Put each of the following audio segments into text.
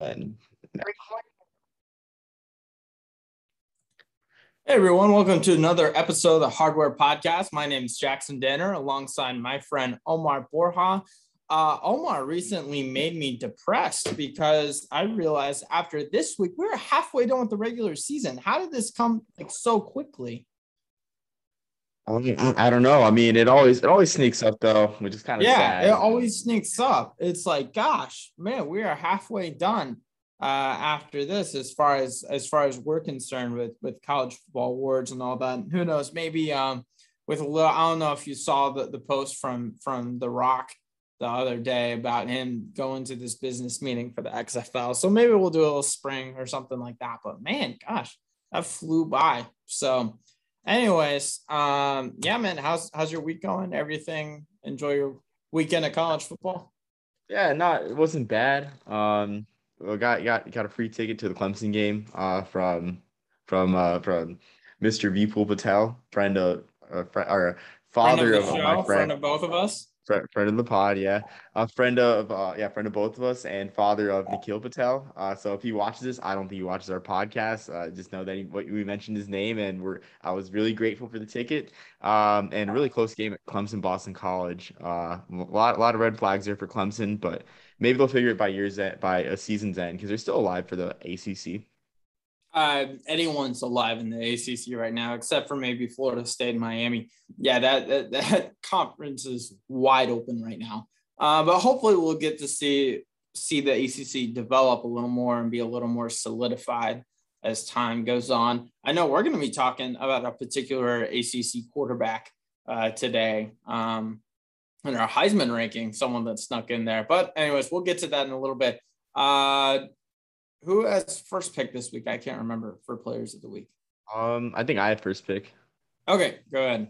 Hey everyone, welcome to another episode of the Hardware Podcast. My name is Jackson Danner alongside my friend Omar Borja. Uh, Omar recently made me depressed because I realized after this week we are halfway done with the regular season. How did this come like so quickly? I don't know. I mean, it always it always sneaks up though, which is kind of yeah, sad. it always sneaks up. It's like, gosh, man, we are halfway done uh, after this as far as as far as we're concerned with with college football awards and all that. And who knows? Maybe um with a little. I don't know if you saw the the post from from The Rock the other day about him going to this business meeting for the XFL. So maybe we'll do a little spring or something like that. But man, gosh, that flew by. So anyways, um, yeah, man, how's how's your week going? Everything? Enjoy your weekend of college football? Yeah, not it wasn't bad. Um, got got got a free ticket to the Clemson game. Uh, from from uh from Mr. Vipul Patel, friend of uh, friend, or father friend of, of, of show, my friend, friend of both of us. Friend, friend of the pod, yeah, a friend of uh, yeah, friend of both of us, and father of Nikhil Patel. Uh, so if he watches this, I don't think he watches our podcast. Uh, just know that he, we mentioned his name, and we're I was really grateful for the ticket. Um, and really close game at Clemson Boston College. Uh, a lot a lot of red flags there for Clemson, but maybe they'll figure it by years end, by a season's end because they're still alive for the ACC. Uh, anyone's alive in the ACC right now, except for maybe Florida State and Miami. Yeah, that that, that conference is wide open right now. Uh, but hopefully, we'll get to see see the ACC develop a little more and be a little more solidified as time goes on. I know we're going to be talking about a particular ACC quarterback uh, today um, in our Heisman ranking, someone that snuck in there. But anyways, we'll get to that in a little bit. Uh, who has first pick this week? I can't remember for players of the week. Um, I think I have first pick. Okay, go ahead.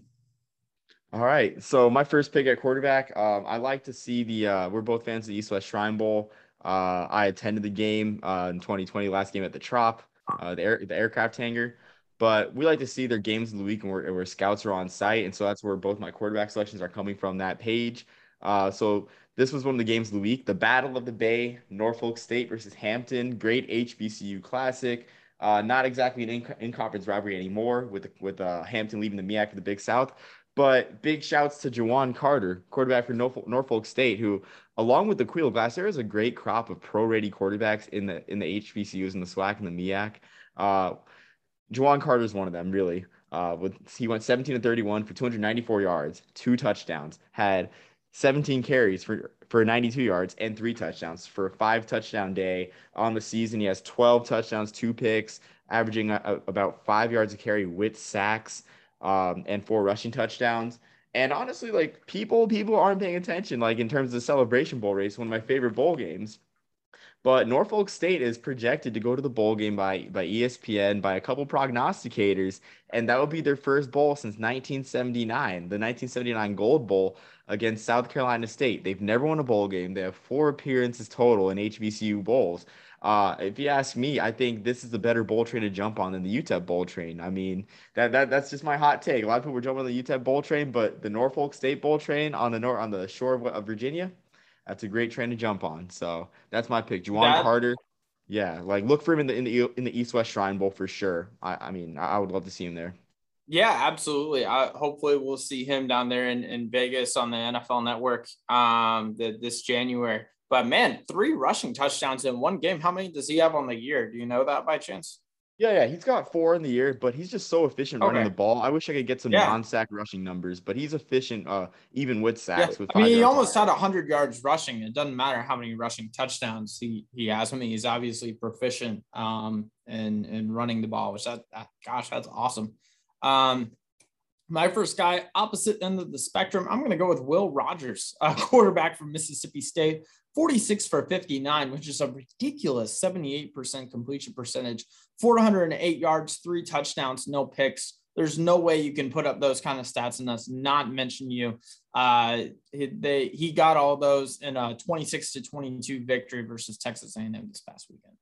All right. So my first pick at quarterback, um, I like to see the. Uh, we're both fans of the East West Shrine Bowl. Uh, I attended the game uh, in 2020, last game at the Trop, uh, the air, the aircraft hangar. But we like to see their games of the week and where, where scouts are on site, and so that's where both my quarterback selections are coming from that page. Uh, so this was one of the games of the week, the Battle of the Bay, Norfolk State versus Hampton, great HBCU classic. Uh, not exactly an in, in conference rivalry anymore, with with uh, Hampton leaving the MEAC of the Big South. But big shouts to Juwan Carter, quarterback for Norfolk, Norfolk State, who, along with the Aqueel Glass, there is a great crop of pro-ready quarterbacks in the in the HBCUs and the SWAC and the MEAC. Uh, Juwan Carter is one of them, really. Uh, with he went 17 to 31 for 294 yards, two touchdowns, had 17 carries for for 92 yards and three touchdowns for a five touchdown day on the season. He has 12 touchdowns, two picks, averaging a, a, about five yards a carry with sacks um, and four rushing touchdowns. And honestly, like people, people aren't paying attention. Like in terms of the Celebration Bowl race, one of my favorite bowl games. But Norfolk State is projected to go to the bowl game by by ESPN by a couple prognosticators, and that will be their first bowl since 1979, the 1979 Gold Bowl against South Carolina State. They've never won a bowl game. They have four appearances total in HBCU bowls. Uh, if you ask me, I think this is a better bowl train to jump on than the UTEP bowl train. I mean, that, that that's just my hot take. A lot of people are jumping on the UTEP bowl train, but the Norfolk State bowl train on the nor- on the shore of, of Virginia, that's a great train to jump on. So that's my pick. Juwan That- Carter. Yeah, like look for him in the in the in the East West Shrine Bowl for sure. I, I mean, I, I would love to see him there. Yeah, absolutely. I, hopefully, we'll see him down there in, in Vegas on the NFL Network um, the, this January. But man, three rushing touchdowns in one game. How many does he have on the year? Do you know that by chance? Yeah, yeah, he's got four in the year, but he's just so efficient running the ball. I wish I could get some Yeah. non-sack rushing numbers, but he's efficient, uh, even with Yeah, sacks. With I mean, he almost had 100 yards rushing. It doesn't matter how many rushing touchdowns he, he has. I mean, he's obviously proficient um, in, in running the ball, which that, that gosh, that's awesome. Um, my first guy, opposite end of the spectrum, I'm going to go with Will Rogers, a quarterback from Mississippi State, 46 for 59, which is a ridiculous 78% completion percentage, 408 yards, three touchdowns, no picks. There's no way you can put up those kind of stats and us not mention you. Uh, he, they, he got all those in a 26 to 22 victory versus Texas A&M this past weekend.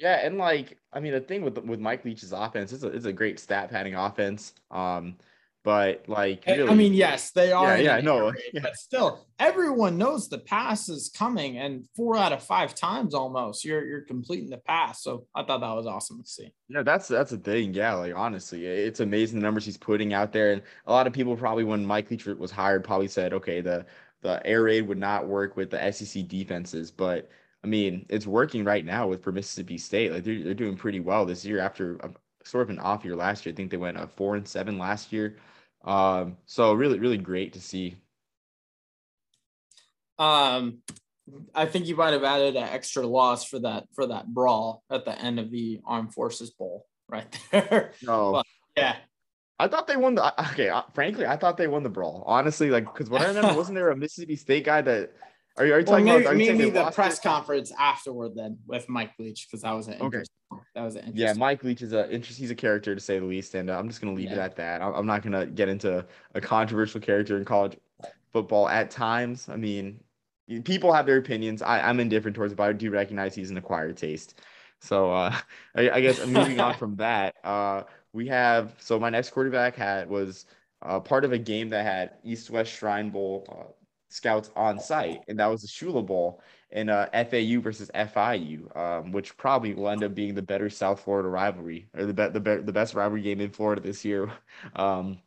Yeah, and like I mean, the thing with with Mike Leach's offense is a, it's a great stat padding offense. Um, But like, really, I mean, yes, they are. Yeah, yeah, no, yeah. but still, everyone knows the pass is coming, and four out of five times almost you're you're completing the pass. So I thought that was awesome to see. Yeah, that's that's a thing. Yeah, like honestly, it's amazing the numbers he's putting out there, and a lot of people probably when Mike Leach was hired probably said, okay, the the air raid would not work with the SEC defenses, but I mean, it's working right now with for Mississippi State. Like they're, they're doing pretty well this year after sort of an off year last year. I think they went a uh, four and seven last year. Um, so really, really great to see. Um, I think you might have added an extra loss for that for that brawl at the end of the Armed Forces Bowl right there. No, but, yeah. I thought they won the. Okay, frankly, I thought they won the brawl. Honestly, like because what I remember wasn't there a Mississippi State guy that are you, are you well, talking maybe, about? maybe the press it? conference afterward then with Mike Leach because that was an okay. That was an yeah. Mike Leach is a interest. He's a character to say the least, and uh, I'm just gonna leave yeah. it at that. I'm not gonna get into a controversial character in college football at times. I mean, people have their opinions. I, I'm indifferent towards it, but I do recognize he's an acquired taste. So uh, I, I guess moving on from that, uh, we have so my next quarterback had was uh, part of a game that had East West Shrine Bowl uh, scouts on site, and that was the Shula Bowl in uh, FAU versus FIU, um, which probably will end up being the better South Florida rivalry or the be- the, be- the best rivalry game in Florida this year. Um,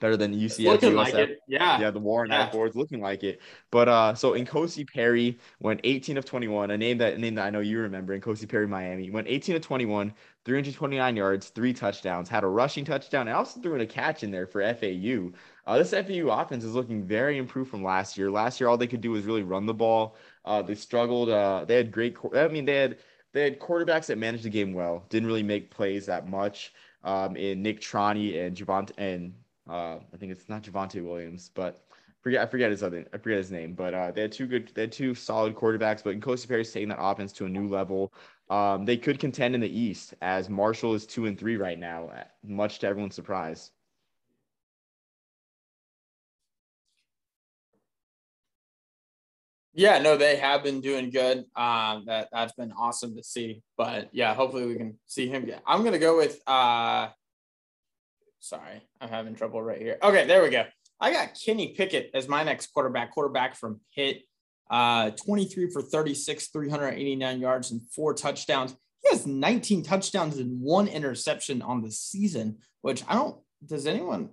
better than UCF. Looking USF. like it. Yeah. Yeah, the Warren yeah. boards looking like it. But uh so N'Kosi Perry went 18 of 21, a name that a name that I know you remember, N'Kosi Perry Miami. Went 18 of 21, 329 yards, three touchdowns, had a rushing touchdown, and also threw in a catch in there for FAU. Uh, this FAU offense is looking very improved from last year. Last year, all they could do was really run the ball. Uh, they struggled. Uh, they had great. I mean, they had they had quarterbacks that managed the game well. Didn't really make plays that much. Um, in Nick Tronti and Javante and uh, I think it's not Javonte Williams, but forget I forget his other I forget his name. But uh, they had two good they had two solid quarterbacks. But N'Kosi Perry's taking that offense to a new level. Um, they could contend in the East as Marshall is two and three right now, much to everyone's surprise. Yeah, no, they have been doing good. Um, that that's been awesome to see. But yeah, hopefully we can see him get. I'm gonna go with. Uh, sorry, I'm having trouble right here. Okay, there we go. I got Kenny Pickett as my next quarterback. Quarterback from Pitt. Uh, 23 for 36, 389 yards and four touchdowns. He has 19 touchdowns and one interception on the season, which I don't. Does anyone?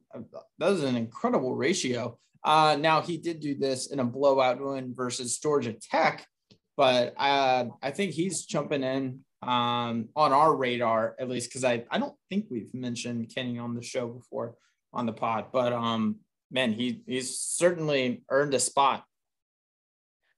That is an incredible ratio. Uh, now he did do this in a blowout win versus Georgia Tech, but uh, I think he's jumping in um, on our radar at least because I I don't think we've mentioned Kenny on the show before on the pod, but um, man, he he's certainly earned a spot.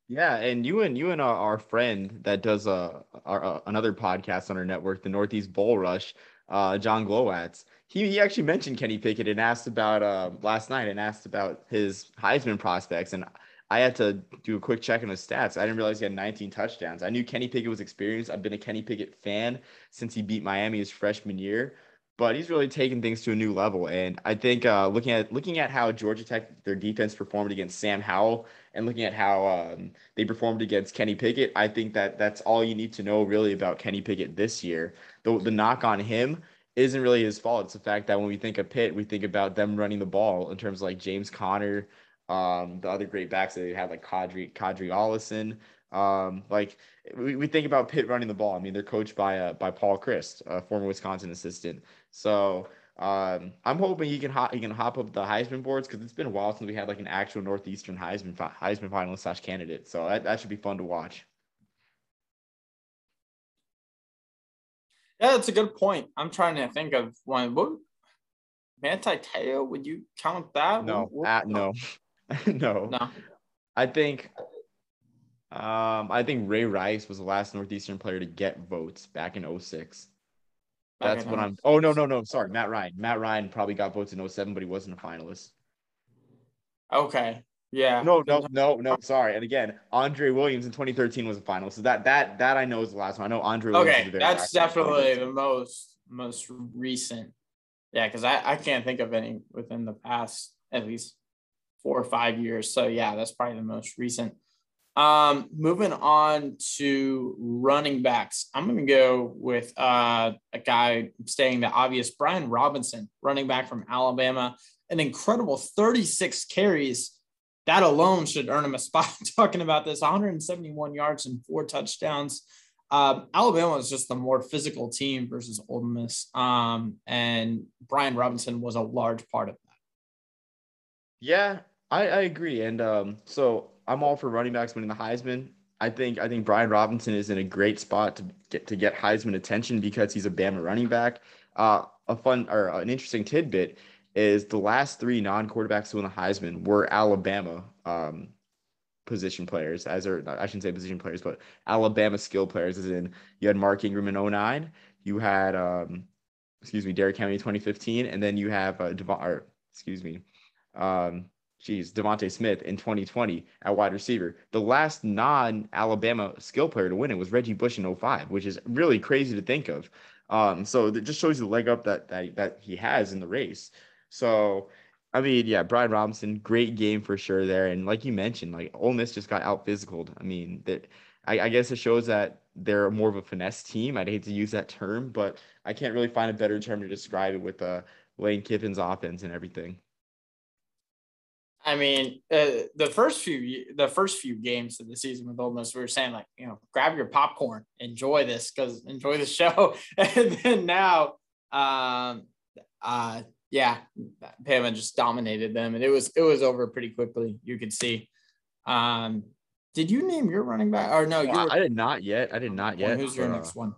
Yeah, and you and you and our, our friend that does a, our, another podcast on our network, the Northeast Bull Rush, uh, John Glowatz he, he actually mentioned Kenny Pickett and asked about uh, last night and asked about his Heisman prospects. And I had to do a quick check on his stats. I didn't realize he had 19 touchdowns. I knew Kenny Pickett was experienced. I've been a Kenny Pickett fan since he beat Miami his freshman year, but he's really taken things to a new level. And I think uh, looking at looking at how Georgia Tech their defense performed against Sam Howell and looking at how um, they performed against Kenny Pickett, I think that that's all you need to know really about Kenny Pickett this year. The the knock on him isn't really his fault. It's the fact that when we think of Pitt, we think about them running the ball in terms of like James Conner, um, the other great backs that they had like Qadree, Qadree Ollison. Um, like we, we think about Pitt running the ball. I mean, they're coached by uh, by Paul Chryst, a former Wisconsin assistant. So um, I'm hoping he can hop he can hop up the Heisman boards because it's been a while since we had like an actual Northeastern Heisman Heisman finalist slash candidate. So that, that should be fun to watch. Yeah, that's a good point. I'm trying to think of one. What Manti Te'o? Would you count that? No, what, uh, no, no, no. I think, um, I think Ray Rice was the last Northeastern player to get votes back in 06. That's what I'm. Oh no, no, no. Sorry, Matt Ryan. Matt Ryan probably got votes in 07, but he wasn't a finalist. Okay. Yeah. No, no, no, no. Sorry. And again, Andre Williams in 2013 was a final. So that that that I know is the last one. I know Andre. Okay, that's definitely the most most recent. Yeah, because I I can't think of any within the past at least four or five years. So yeah, that's probably the most recent. Um, moving on to running backs, I'm going to go with uh, a guy staying the obvious, Brian Robinson, running back from Alabama, an incredible 36 carries. That alone should earn him a spot. Talking about this, 171 yards and four touchdowns. Uh, Alabama is just the more physical team versus Ole Miss, um, and Brian Robinson was a large part of that. Yeah, I, I agree, and um, so I'm all for running backs winning the Heisman. I think I think Brian Robinson is in a great spot to get to get Heisman attention because he's a Bama running back. Uh, a fun or an interesting tidbit is the last three non-quarterbacks to win the Heisman were Alabama um, position players, as or I shouldn't say position players, but Alabama skill players. As in, you had Mark Ingram in 09, you had um, excuse me, Derrick in 2015, and then you have uh, Devon, or excuse me, um, geez, DeVonta Smith in 2020 at wide receiver. The last non-Alabama skill player to win it was Reggie Bush in 05, which is really crazy to think of. Um, so it just shows you the leg up that that that he has in the race. So I mean, yeah, Brian Robinson, great game for sure there. And like you mentioned, like Ole Miss just got out physicaled. I mean, that I, I guess it shows that they're more of a finesse team. I'd hate to use that term, but I can't really find a better term to describe it with uh, Lane Kiffin's offense and everything. I mean, uh, the first few the first few games of the season with Ole Miss, we were saying like, you know, grab your popcorn, enjoy this because enjoy the show. and then now, um, uh, yeah, Bama just dominated them, and it was it was over pretty quickly. You could see. Um, did you name your running back or no? Well, I did not yet. I did not yet. Who's your uh, next one?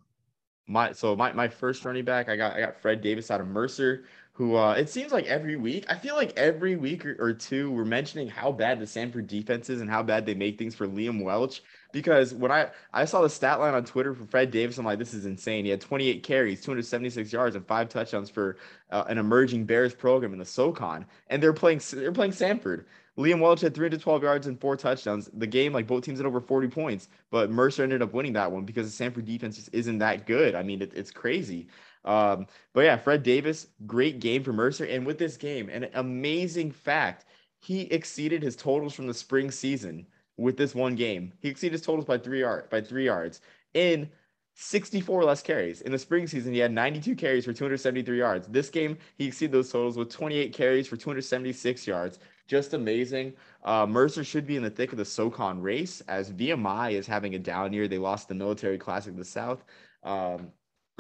My so my my first running back, I got I got Fred Davis out of Mercer who uh, it seems like every week, I feel like every week or, or, two, we're mentioning how bad the Samford defense is and how bad they make things for Liam Welch. Because when I, I saw the stat line on Twitter for Fred Davis, I'm like, this is insane. He had 28 carries, 276 yards, and five touchdowns for uh, an emerging Bears program in the SoCon. And they're playing they're playing Samford. Liam Welch had 312 yards and four touchdowns. The game, like both teams had over 40 points, but Mercer ended up winning that one because the Samford defense just isn't that good. I mean, it, it's crazy. Um, but yeah, Fred Davis, great game for Mercer. And with this game, an amazing fact, he exceeded his totals from the spring season with this one game. He exceeded his totals by three yard by three yards in 64 less carries. In the spring season, he had 92 carries for 273 yards. This game, he exceeded those totals with 28 carries for 276 yards. Just amazing. Uh, Mercer should be in the thick of the SoCon race as VMI is having a down year. They lost the Military Classic of the South. Um,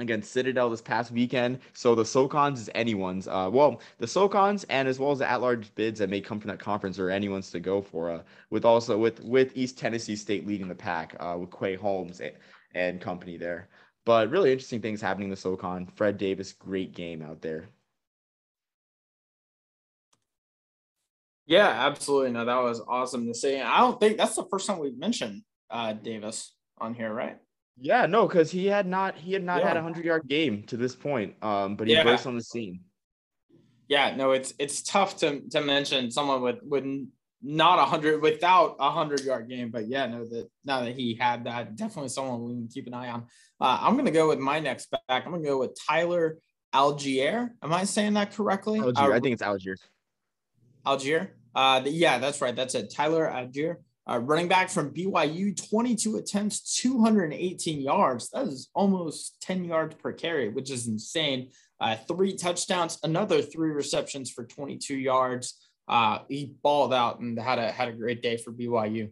against Citadel this past weekend. So the SoCons is anyone's. Uh, well, the SoCons and as well as the at-large bids that may come from that conference are anyone's to go for. Uh, with also with with East Tennessee State leading the pack uh, with Quay Holmes and, and company there. But really interesting things happening in the SoCon. Fred Davis, great game out there. Yeah, absolutely. No, that was awesome to see. I don't think that's the first time we've mentioned uh, Davis on here, right? Yeah, no, because he had not he had not yeah. had a hundred yard game to this point. Um, but he yeah. burst on the scene. Yeah, no, it's it's tough to to mention someone with with not a hundred without a hundred yard game. But yeah, no, that now that he had that, definitely someone we can keep an eye on. Uh, I'm gonna go with my next back. I'm gonna go with Tyler Algier. Am I saying that correctly? Allgeier. Uh, I think it's Algier. Algier. Uh, yeah, that's right. That's it. Tyler Allgeier. Uh, running back from BYU, 22 attempts, 218 yards. That is almost 10 yards per carry, which is insane. Uh, three touchdowns, another three receptions for 22 yards. Uh, he balled out and had a had a great day for BYU.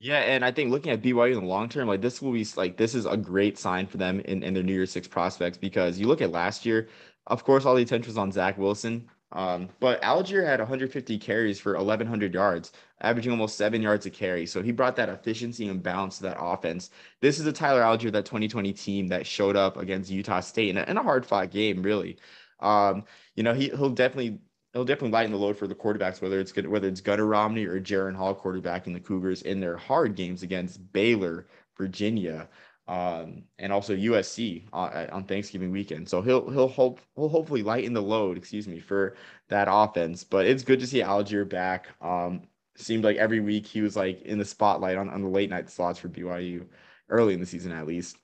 Yeah, and I think looking at BYU in the long term, like this will be like this is a great sign for them in, in their New Year Six prospects because you look at last year, of course, all the attention was on Zach Wilson, um, but Allgeier had 150 carries for 1,100 yards, averaging almost seven yards a carry. So he brought that efficiency and balance to that offense. This is a Tyler Allgeier, that 2020 team that showed up against Utah State in a, in a hard fought game, really. Um, you know, he, he'll definitely he'll definitely lighten the load for the quarterbacks, whether it's good, whether it's Gunnar Romney or Jaren Hall quarterbacking the Cougars in their hard games against Baylor, Virginia um, and also USC on, on, Thanksgiving weekend. So he'll he'll hope he'll hopefully lighten the load, excuse me, for that offense. But it's good to see Allgeier back. Um, seemed like every week he was like in the spotlight on, on the late night slots for BYU early in the season at least.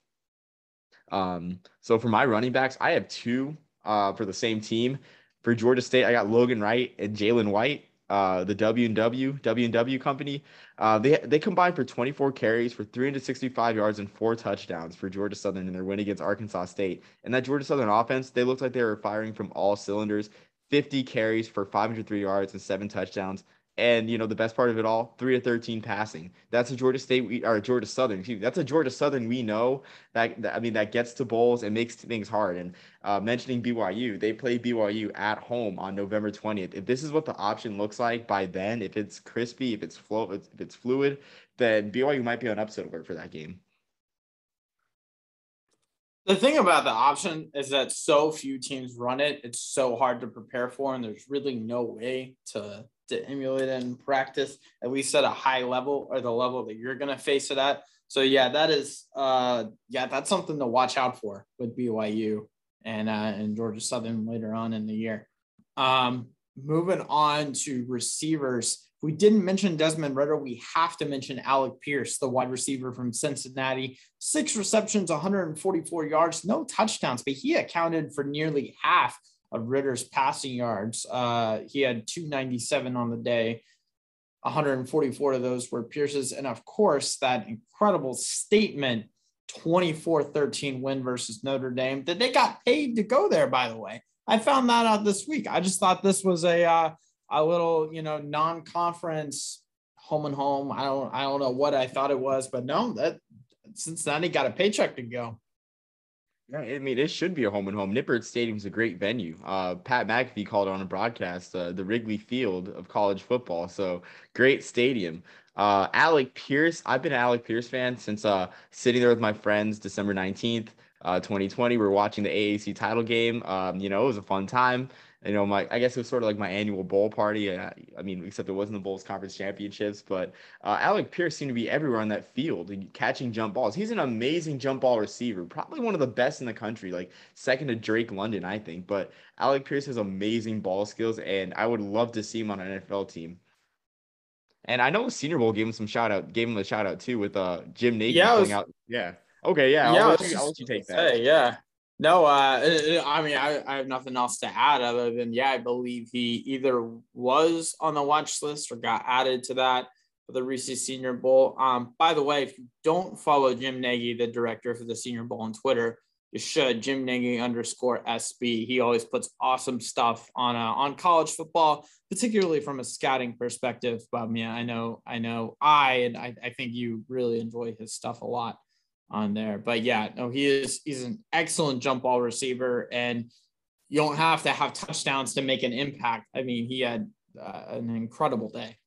Um, so for my running backs, I have two uh, for the same team. For Georgia State, I got Logan Wright and Jalen White. Uh, the W and W W and W company. Uh, they they combined for 24 carries for 365 yards and four touchdowns for Georgia Southern in their win against Arkansas State. And that Georgia Southern offense, they looked like they were firing from all cylinders. 50 carries for 503 yards and seven touchdowns. And you know the best part of it all, three to thirteen passing. That's a Georgia State we or Georgia Southern. Excuse me, that's a Georgia Southern we know that, that I mean that gets to bowls and makes things hard. And uh, mentioning BYU, they play BYU at home on November twentieth. If this is what the option looks like by then, if it's crispy, if it's flow, if it's fluid, then BYU might be on upset alert for that game. The thing about the option is that so few teams run it. It's so hard to prepare for, and there's really no way to to emulate in practice, at least at a high level or the level that you're going to face it at. So yeah, that is uh yeah, that's something to watch out for with BYU and uh and Georgia Southern later on in the year. Um moving on to receivers. we didn't mention Desmond Ridder, we have to mention Alec Pierce, the wide receiver from Cincinnati. Six receptions, 144 yards, no touchdowns, but he accounted for nearly half of Ridder's passing yards. Uh, he had 297 on the day. 144 of those were Pierce's. And of course, that incredible statement 24 13 win versus Notre Dame that they got paid to go there, by the way. I found that out this week. I just thought this was a, uh, a little, you know, non conference home and home. I don't, I don't know what I thought it was, but no, that Cincinnati got a paycheck to go. Yeah, I mean, it should be a home and home. Nippert Stadium is a great venue. Uh, Pat McAfee called on a broadcast, uh, the Wrigley Field of college football. So great stadium. Uh, Alec Pierce, I've been an Alec Pierce fan since uh, sitting there with my friends December 19th, uh, 2020. We are watching the AAC title game. Um, you know, it was a fun time you know, my I guess it was sort of like my annual bowl party. I, I mean, except it wasn't the Bulls conference championships, but uh, Alec Pierce seemed to be everywhere on that field, catching jump balls. He's an amazing jump ball receiver, probably one of the best in the country, like second to Drake London, I think. But Alec Pierce has amazing ball skills, and I would love to see him on an NFL team. And I know Senior Bowl gave him some shout out, gave him a shout out too with uh Jim Nagy yeah, was, out. Yeah. Okay. Yeah. yeah I'll, let you, I'll let you take that. Say, yeah. No, uh, I mean, I, I have nothing else to add other than, yeah, I believe he either was on the watch list or got added to that for the Reese's Senior Bowl. Um, by the way, if you don't follow Jim Nagy, the director for the Senior Bowl on Twitter, you should. Jim Nagy underscore SB. He always puts awesome stuff on uh, on college football, particularly from a scouting perspective. But yeah, I know, I know, I and I, I think you really enjoy his stuff a lot on there. But yeah, no, he is he's an excellent jump ball receiver, and you don't have to have touchdowns to make an impact. I mean, he had uh, an incredible day.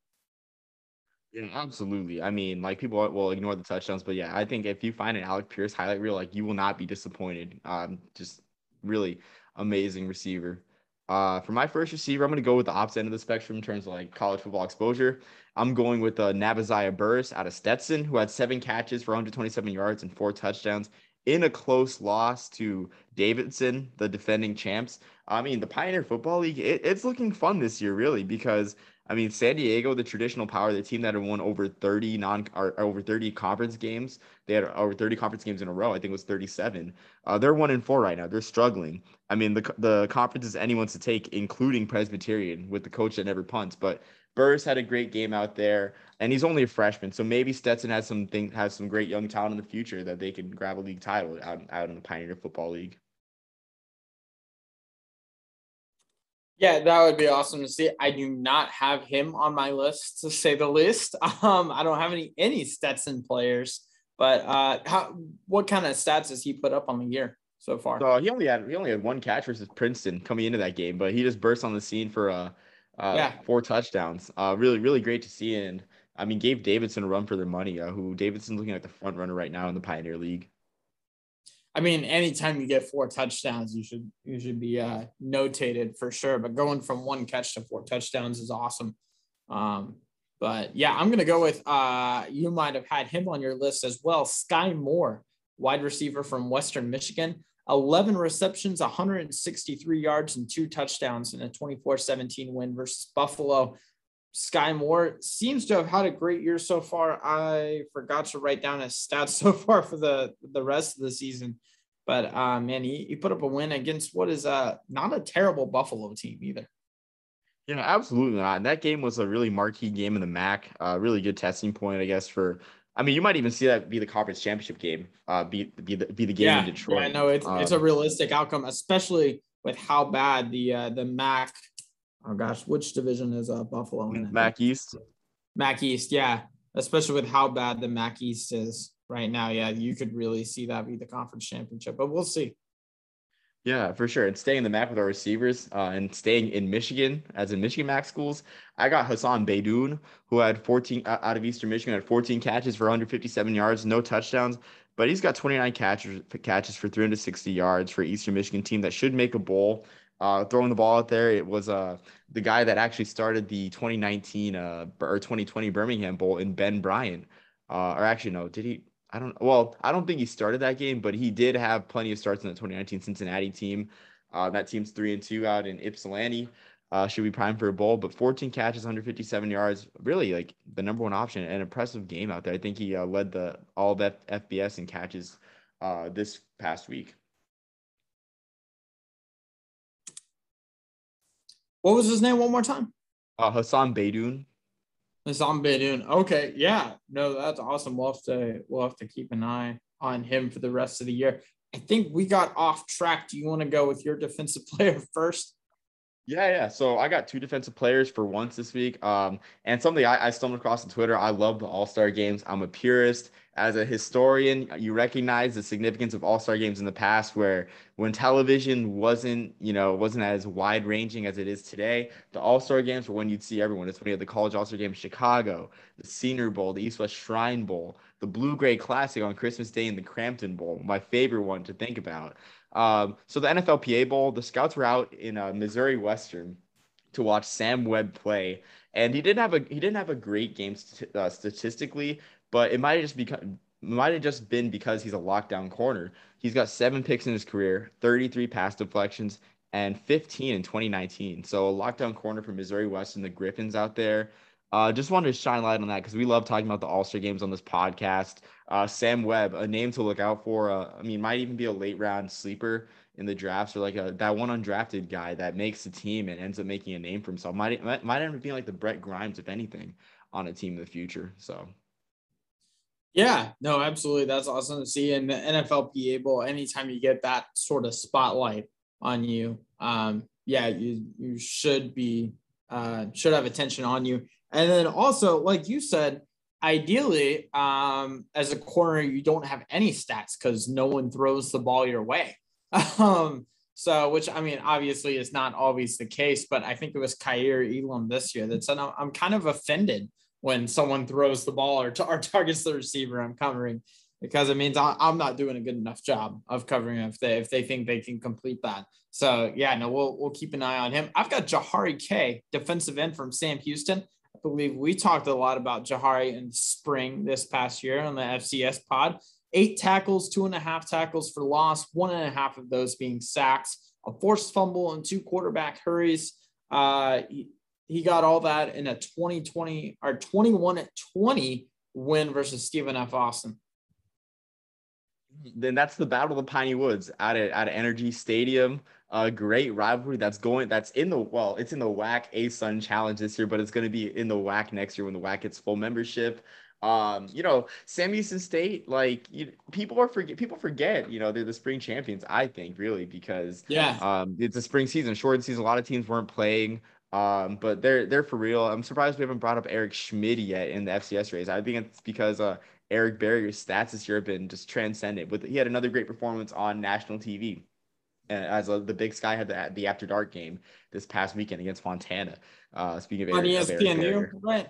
Yeah, absolutely. I mean, like people will ignore the touchdowns, but yeah, I think if you find an Alec Pierce highlight reel, like you will not be disappointed. Um, just really amazing receiver. Uh, for my first receiver, I'm going to go with the opposite end of the spectrum in terms of like college football exposure. I'm going with uh, Navaziah Burris out of Stetson, who had seven catches for 127 yards and four touchdowns in a close loss to Davidson, the defending champs. I mean, the Pioneer Football League, it, it's looking fun this year, really, because I mean, San Diego, the traditional power, the team that had won over 30 non or over 30 conference games, they had over 30 conference games in a row. I think it was 37. Uh, they're one in four right now. They're struggling. I mean, the the conference is anyone's to take, including Presbyterian with the coach that never punts. But Burris had a great game out there, and he's only a freshman, so maybe Stetson has some thing, has some great young talent in the future that they can grab a league title out out in the Pioneer Football League. Yeah, that would be awesome to see. I do not have him on my list to say the least. Um, I don't have any any Stetson players, but uh, how what kind of stats has he put up on the year so far? So he only had he only had one catch versus Princeton coming into that game, but he just burst on the scene for uh, uh yeah. four touchdowns. Uh, really really great to see, and I mean gave Davidson a run for their money. Uh, who Davidson's looking like the front runner right now in the Pioneer League. I mean, anytime you get four touchdowns, you should you should be uh, notated for sure. But going from one catch to four touchdowns is awesome. Um, but yeah, I'm gonna go with uh, you might have had him on your list as well. Skyy Moore, wide receiver from Western Michigan, 11 receptions, 163 yards, and two touchdowns in a 24-17 win versus Buffalo. Skyy Moore seems to have had a great year so far. I forgot to write down his stats so far for the the rest of the season, but uh, man, he, he put up a win against what is uh not a terrible Buffalo team either. You know, absolutely not. And that game was a really marquee game in the MAC. Uh, really good testing point, I guess, for. I mean, you might even see that be the conference championship game. Uh, be be the be the game yeah, in Detroit. Yeah, no, it's um, it's a um, realistic outcome, especially with how bad the uh, the MAC. Oh gosh, which division is uh, Buffalo in? MAC East. MAC East, yeah. Especially with how bad the MAC East is right now, yeah, you could really see that be the conference championship. But we'll see. Yeah, for sure. And staying in the MAC with our receivers uh, and staying in Michigan, as in Michigan MAC schools, I got Hassan Beydoun, who had 14 uh, out of Eastern Michigan, had 14 catches for 157 yards, no touchdowns, but he's got 29 catches catches for 360 yards for Eastern Michigan team that should make a bowl. Uh, throwing the ball out there, it was uh, the guy that actually started the 2019 uh, or 2020 Birmingham Bowl in Ben Bryant. Uh, or actually, no, did he? I don't well, I don't think he started that game, but he did have plenty of starts in the 2019 Cincinnati team. Uh, that team's three and two out in Ypsilanti. Uh, should be primed for a bowl, but 14 catches, 157 yards, really like the number one option. An impressive game out there. I think he uh, led the all of F- FBS in catches uh, this past week. What was his name one more time? Uh, Hassan Beydoun. Hassan Beydoun. Okay, yeah, no, that's awesome. We'll have to we'll have to keep an eye on him for the rest of the year. I think we got off track. Do you want to go with your defensive player first? Yeah, yeah. So I got two defensive players for once this week. Um, and something I, I stumbled across on Twitter. I love the All Star games. I'm a purist. As a historian, you recognize the significance of All Star games in the past, where when television wasn't, you know, wasn't as wide ranging as it is today. The All Star games were when you'd see everyone. It's when you had the College All Star Game in Chicago, the Senior Bowl, the East West Shrine Bowl, the Blue Gray Classic on Christmas Day, and the Cramton Bowl. My favorite one to think about. Um, so the NFLPA Bowl, the scouts were out in uh, Missouri Western to watch Sam Webb play, and he didn't have a he didn't have a great game st- uh, statistically, but it might have just become might have just been because he's a lockdown corner. He's got seven picks in his career, 33 pass deflections, and 15 in 2019. So a lockdown corner for Missouri Western, the Griffins out there. Uh, just wanted to shine light on that because we love talking about the All Star games on this podcast. Uh, Sam Webb, a name to look out for. Uh, I mean, might even be a late round sleeper in the drafts or like a that one undrafted guy that makes the team and ends up making a name for himself. Might might, might end up being like the Brent Grimes, if anything, on a team in the future. So. Yeah, no, absolutely. That's awesome to see. And the NFLPA Bowl, anytime you get that sort of spotlight on you, um, yeah, you you should be uh, should have attention on you. And then also, like you said, ideally, um, as a corner, you don't have any stats because no one throws the ball your way. um, so, which I mean, obviously is not always the case, but I think it was Kaiir Elam this year that said, I'm kind of offended when someone throws the ball or, or targets the receiver I'm covering because it means I'm not doing a good enough job of covering if they if they think they can complete that. So yeah, no, we'll we'll keep an eye on him. I've got Jahari Kay, defensive end from Sam Houston. I believe we talked a lot about Jahari in spring this past year on the FCS pod. Eight tackles, two and a half tackles for loss, one and a half of those being sacks, a forced fumble, and two quarterback hurries. Uh, he, got all that in a 2020 or 21 at 20 win versus Stephen F. Austin. Then that's the Battle of the Piney Woods at at NRG Stadium a great rivalry that's going that's in the well it's in the WAC ASUN challenge this year but it's going to be in the WAC next year when the WAC gets full membership um you know Sam Houston State like you, people are forget people forget you know they're the spring champions I think really because yeah um it's a spring season short season a lot of teams weren't playing um but they're they're for real I'm surprised we haven't brought up Eric Schmid yet in the FCS race I think it's because uh Eric Barriere's stats this year have been just transcendent with he had another great performance on national TV as a, the Big Sky had the, the After Dark game this past weekend against Montana. Uh, speaking of on Eric, ESPNU, right?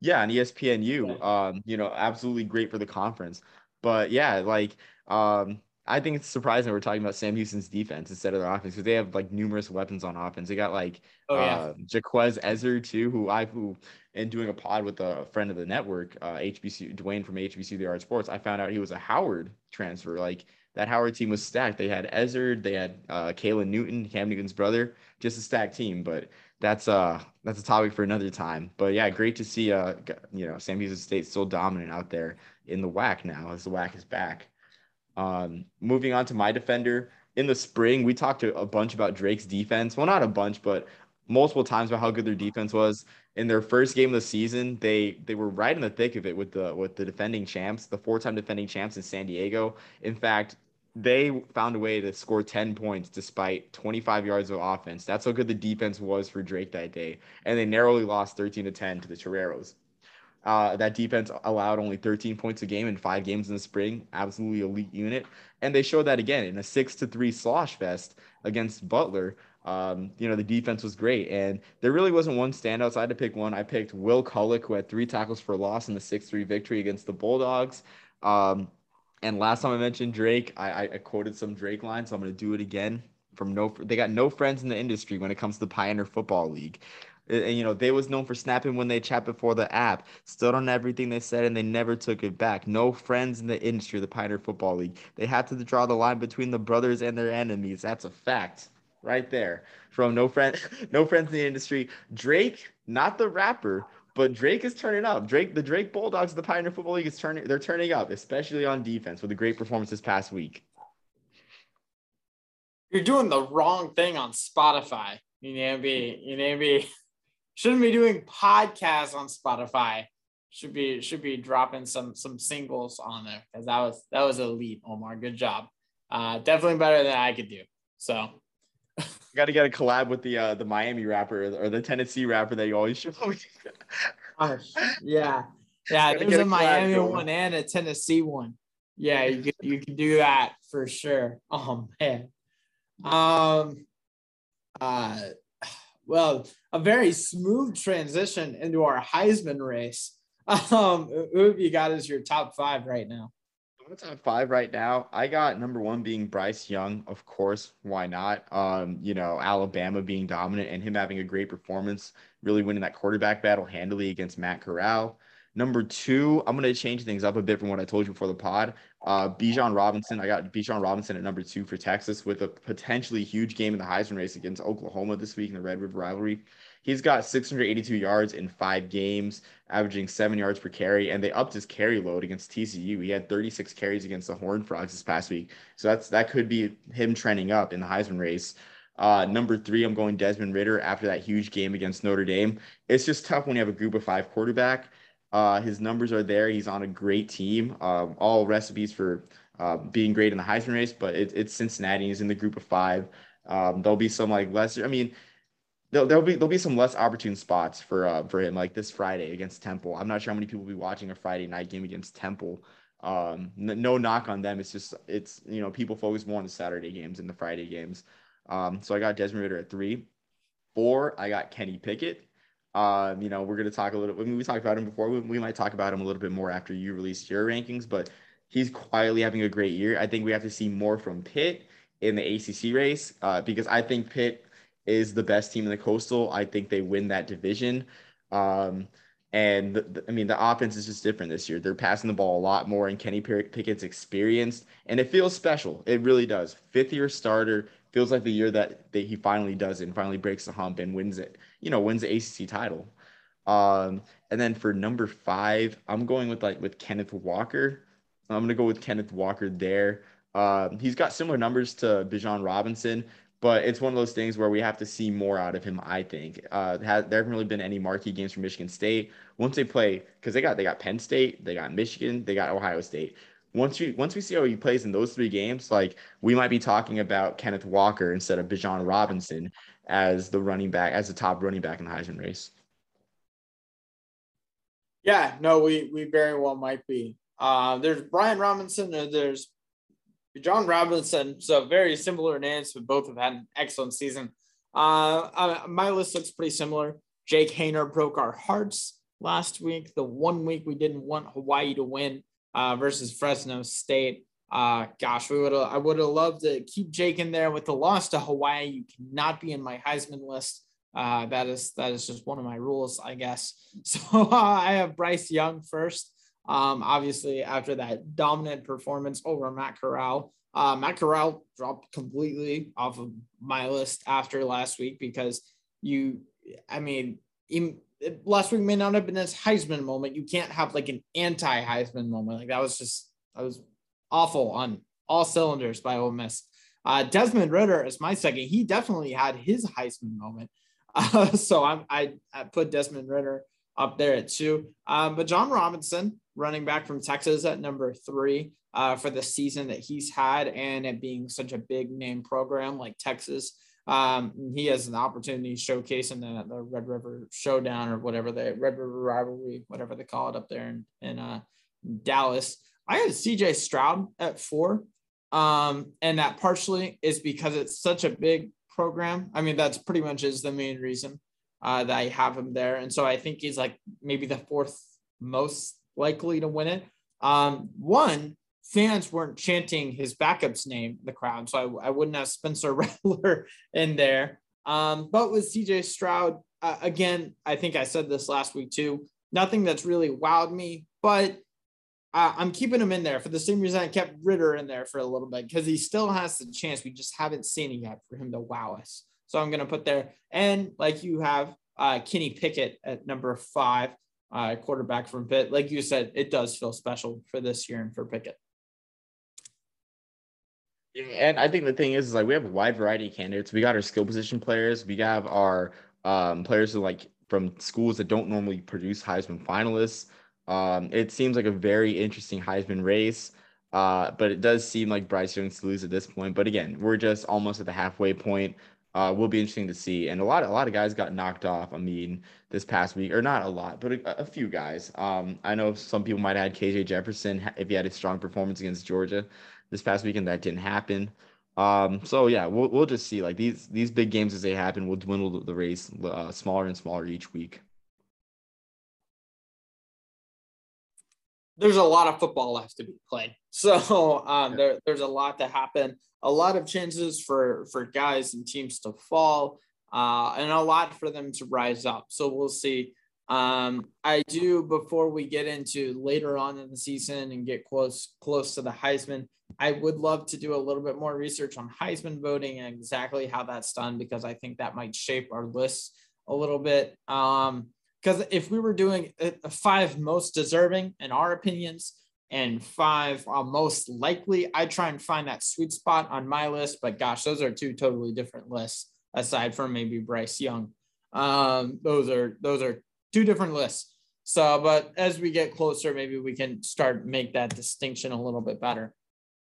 Yeah, on ESPNU. Um, you know, absolutely great for the conference. But yeah, like um, I think it's surprising we're talking about Sam Houston's defense instead of their offense because they have like numerous weapons on offense. They got like oh, yeah. uh, Jaquez Ezzard too, who I who in doing a pod with a friend of the network, uh, HBC Dwayne from HBC The Art Sports, I found out he was a Howard transfer. Like that Howard team was stacked. They had Ezzard, they had uh, Caylin Newton, Cam Newton's brother, just a stacked team. But that's uh that's a topic for another time. But yeah, great to see uh you know Sam Houston State still dominant out there in the WAC now as the WAC is back. Um, moving on to my defender in the spring, we talked a bunch about Drake's defense. Well, not a bunch, but multiple times about how good their defense was. In their first game of the season, they they were right in the thick of it with the with the defending champs, the four-time defending champs in San Diego. In fact, they found a way to score 10 points despite 25 yards of offense. That's how good the defense was for Drake that day. And they narrowly lost 13 to 10 to the Toreros. Uh, that defense allowed only 13 points a game in five games in the spring. Absolutely elite unit. And they showed that again in a six to three slosh fest against Butler. Um, you know, the defense was great. And there really wasn't one standout. So I had to pick one. I picked Will Cullick, who had three tackles for loss in the 6 3 victory against the Bulldogs. Um, and last time I mentioned Drake, I, I quoted some Drake lines, so I'm going to do it again. From no, they got no friends in the industry when it comes to the Pioneer Football League. And, you know, they was known for snapping when they chat before the app, stood on everything they said, and they never took it back. No friends in the industry, the Pioneer Football League. They had to draw the line between the brothers and their enemies. That's a fact right there. From no friend, no friends in the industry. Drake, not the rapper, but Drake is turning up. Drake, the Drake Bulldogs, of the Pioneer Football League is turning. They're turning up, especially on defense with a great performance this past week. You're doing the wrong thing on Spotify. You need to be. You need to be. Shouldn't be doing podcasts on Spotify. Should be should be dropping some some singles on there because that was that was elite, Omar. Good job. Uh, definitely better than I could do. So got to get a collab with the uh, the Miami rapper or the Tennessee rapper that you always show. yeah, yeah. There's a, a Miami going. one and a Tennessee one. Yeah, you can you can do that for sure. Oh man. Um. Uh. Well, a very smooth transition into our Heisman race. Um, who have you got as your top five right now? top five right now. I got number one being Bryce Young, of course. Why not? Um, you know, Alabama being dominant and him having a great performance, really winning that quarterback battle handily against Matt Corral. Number two, I'm going to change things up a bit from what I told you before the pod. Uh, Bijan Robinson, I got Bijan Robinson at number two for Texas with a potentially huge game in the Heisman race against Oklahoma this week in the Red River rivalry. He's got 682 yards in five games, averaging seven yards per carry, and they upped his carry load against TCU. He had 36 carries against the Horned Frogs this past week, so that's that could be him trending up in the Heisman race. Uh, number three, I'm going Desmond Ridder after that huge game against Notre Dame. It's just tough when you have a group of five quarterback. Uh, his numbers are there. He's on a great team. Um, all recipes for uh, being great in the Heisman race, but it, it's Cincinnati. He's in the group of five. Um, there'll be some like lesser. I mean, there'll, there'll be there'll be some less opportune spots for uh, for him, like this Friday against Temple. I'm not sure how many people will be watching a Friday night game against Temple. Um, n- no knock on them. It's just it's you know people focus more on the Saturday games and the Friday games. Um, so I got Desmond Ridder at three. Four, I got Kenny Pickett. Um, you know, we're gonna talk a little. I mean, we talked about him before. We, we might talk about him a little bit more after you release your rankings, but he's quietly having a great year. I think we have to see more from Pitt in the ACC race uh, because I think Pitt is the best team in the Coastal. I think they win that division. Um, and the, the, I mean, the offense is just different this year. They're passing the ball a lot more, and Kenny Pickett's experienced, and it feels special. It really does. Fifth year starter feels like the year that, that he finally does it and finally breaks the hump and wins it. You know, wins the ACC title. Um, and then for number five, I'm going with like with Kenneth Walker. I'm gonna go with Kenneth Walker there. Um, he's got similar numbers to Bijan Robinson, but it's one of those things where we have to see more out of him. I think uh, has, there haven't really been any marquee games for Michigan State. Once they play, because they got they got Penn State, they got Michigan, they got Ohio State. Once we once we see how he plays in those three games, like we might be talking about Kenneth Walker instead of Bijan Robinson as the running back, as the top running back in the Heisman race. Yeah, no, we we very well might be. Uh, there's Brian Robinson, there's Bijan Robinson, so very similar names, but both have had an excellent season. Uh, uh, my list looks pretty similar. Jake Haener broke our hearts last week. The one week we didn't want Hawaii to win uh, versus Fresno State. Uh, gosh, we would I would have loved to keep Jake in there with the loss to Hawaii. You cannot be in my Heisman list. Uh, that is that is just one of my rules, I guess. So uh, I have Bryce Young first. Um, obviously, after that dominant performance over Matt Corral, uh, Matt Corral dropped completely off of my list after last week because you, I mean, last week may not have been his Heisman moment. You can't have like an anti Heisman moment. Like that was just, that was awful on all cylinders by Ole Miss. Uh, Desmond Ridder is my second. He definitely had his Heisman moment. Uh, so I'm, I, I put Desmond Ridder up there at two. Um, but Bijan Robinson, running back from Texas at number three uh, for the season that he's had and it being such a big name program like Texas. Um, he has an opportunity showcasing in the, the Red River Showdown or whatever the Red River Rivalry, whatever they call it up there in, in uh, Dallas. I had CJ Stroud at four. Um, and that partially is because it's such a big program. I mean, that's pretty much is the main reason uh, that I have him there. And so I think he's like maybe the fourth most likely to win it. Um, one, fans weren't chanting his backup's name in the crowd, so I, I wouldn't have Spencer Rattler in there. Um, but with CJ Stroud, uh, again, I think I said this last week too. Nothing that's really wowed me, but I'm keeping him in there for the same reason I kept Ridder in there for a little bit because he still has the chance. We just haven't seen it yet for him to wow us. So I'm going to put there. And like you have uh, Kenny Pickett at number five, uh, quarterback from Pitt. Like you said, it does feel special for this year and for Pickett. And I think the thing is, is like we have a wide variety of candidates. We got our skill position players. We have our um, players who like from schools that don't normally produce Heisman finalists. Um, it seems like a very interesting Heisman race, uh, but it does seem like Bryce Young's to lose at this point. But again, we're just almost at the halfway point. Uh, will be interesting to see. And a lot, a lot of guys got knocked off. I mean, this past week, or not a lot, but a, a few guys. Um, I know some people might add KJ Jefferson if he had a strong performance against Georgia this past weekend. That didn't happen. Um, so yeah, we'll we'll just see. Like these these big games as they happen, will dwindle the race uh, smaller and smaller each week. there's a lot of football left to be played. So um, there, there's a lot to happen, a lot of chances for for guys and teams to fall, uh, and a lot for them to rise up. So we'll see. Um, I do before we get into later on in the season and get close close to the Heisman. I would love to do a little bit more research on Heisman voting and exactly how that's done because I think that might shape our list a little bit. Um, because if we were doing five most deserving in our opinions and five uh, most likely, I try and find that sweet spot on my list. But gosh, those are two totally different lists aside from maybe Bryce Young. Um, those are those are two different lists. So, but as we get closer, maybe we can start make that distinction a little bit better.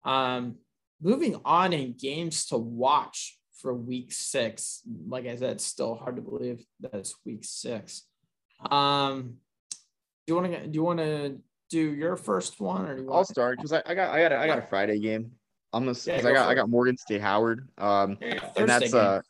Um, moving on in games to watch for week six. Like I said, it's still hard to believe that's week six. Um, do you want to do you want to do your first one or do you want to I'll start because I, I got I got a, I got a Friday game. I'm gonna yeah, go I got I got Morgan State Howard. Um, yeah, and that's game. uh,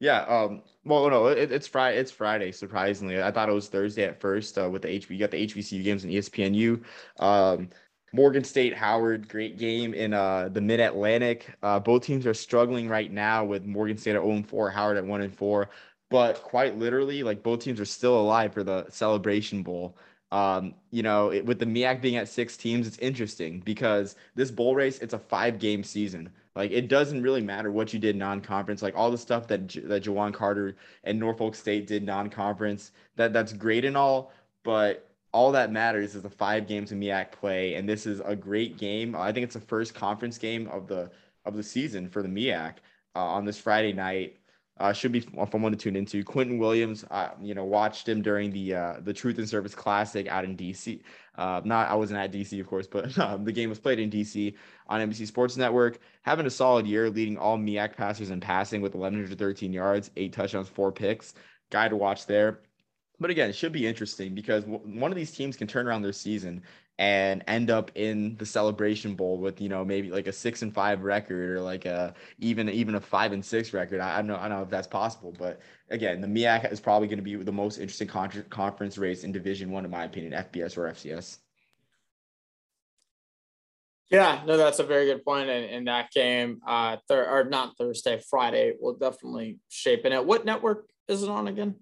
yeah. Um, well, no, it, it's Friday. It's Friday. Surprisingly, I thought it was Thursday at first. Uh, with the HB, you got the HBCU games and ESPNU. Um, Morgan State Howard, great game in uh, the Mid Atlantic. Uh, both teams are struggling right now with Morgan State at 0 4, Howard at 1 4 but quite literally, like both teams are still alive for the Celebration Bowl. Um, you know, it, with the MEAC being at six teams, it's interesting because this bowl race, it's a five game season. Like it doesn't really matter what you did non-conference. Like all the stuff that that Juwan Carter and Norfolk State did non-conference, that that's great and all, but all that matters is the five games in MEAC play, and this is a great game. I think it's the first conference game of the of the season for the MEAC uh, on this Friday night. Uh, should be fun one to tune into. Quentin Williams, uh, you know, watched him during the uh, the Truth and Service Classic out in DC. Uh, not I wasn't at DC, of course, but um, the game was played in DC on NBC Sports Network. Having a solid year, leading all MEAC passers in passing with 1,113 yards, eight touchdowns, four picks. Guy to watch there. But again, it should be interesting because one of these teams can turn around their season and end up in the celebration bowl with you know maybe like a six and five record or like a even even a five and six record. I, I don't know i don't know if that's possible but again the MEAC is probably going to be the most interesting con- conference race in division one in my opinion fbs or fcs yeah no that's a very good point in, in that game uh thir- or not thursday friday will definitely shape it. What network is it on again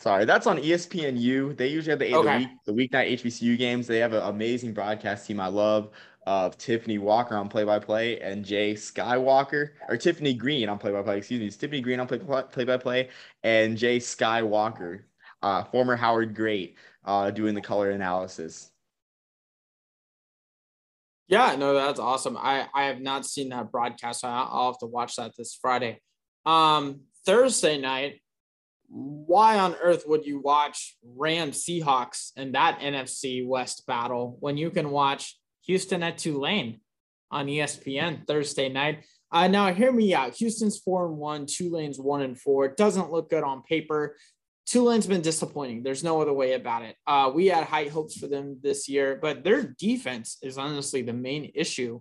Sorry, that's on ESPNU. They usually have the, okay. the week the weeknight HBCU games. They have an amazing broadcast team I love of Tiffany Walker on play by play and Jay Skywalker or Tiffany Green on play by play. Excuse me, it's Tiffany Green on play play by play and Jay Skywalker, uh, former Howard great, uh, doing the color analysis. Yeah, no, that's awesome. I I have not seen that broadcast. So I'll have to watch that this Friday. Um, Thursday night, why on earth would you watch Rams Seahawks and that NFC West battle when you can watch Houston at Tulane on ESPN Thursday night? Uh, now, hear me out. Houston's four and one, Tulane's one and four. It doesn't look good on paper. Tulane's been disappointing. There's no other way about it. Uh, we had high hopes for them this year, but their defense is honestly the main issue.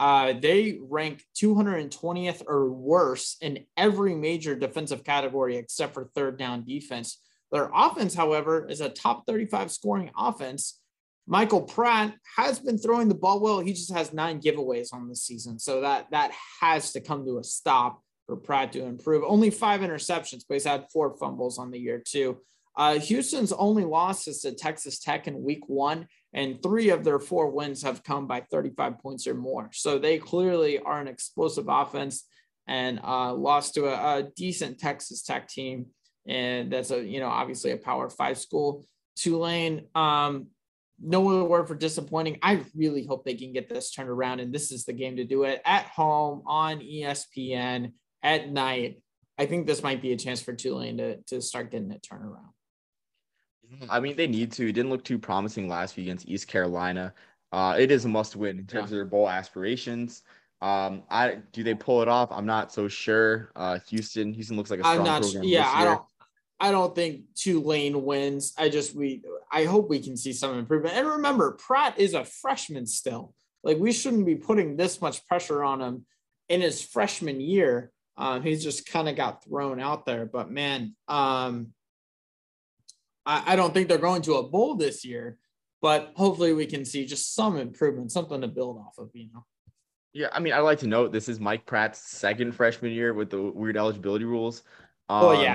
Uh, they rank 220th or worse in every major defensive category except for third down defense. Their offense, however, is a top 35 scoring offense. Michael Pratt has been throwing the ball well. He just has nine giveaways on the season. So that that has to come to a stop for Pratt to improve. Only five interceptions, but he's had four fumbles on the year too. Uh, Houston's only loss is to Texas Tech in week one, and three of their four wins have come by 35 points or more. So they clearly are an explosive offense and uh, lost to a, a, decent Texas Tech team. And that's a, you know, obviously a power five school. Tulane, um, no other word for disappointing. I really hope they can get this turned around. And this is the game to do it at home on ESPN at night. I think this might be a chance for Tulane to, to start getting it turned around. I mean, they need to. It didn't look too promising last week against East Carolina. Uh, it is a must win in terms yeah. of their bowl aspirations. Um, I do they pull it off? I'm not so sure. Uh, Houston, Houston looks like a strong program. Yeah, I don't. I don't think Tulane wins. I just we I hope we can see some improvement. And remember, Pratt is a freshman still. Like we shouldn't be putting this much pressure on him in his freshman year. Um, he's just kind of got thrown out there. But man, um, I, I don't think they're going to a bowl this year, but hopefully we can see just some improvement, something to build off of, you know. Yeah, I mean, I like to note this is Mike Pratt's second freshman year with the weird eligibility rules. Um, oh yeah,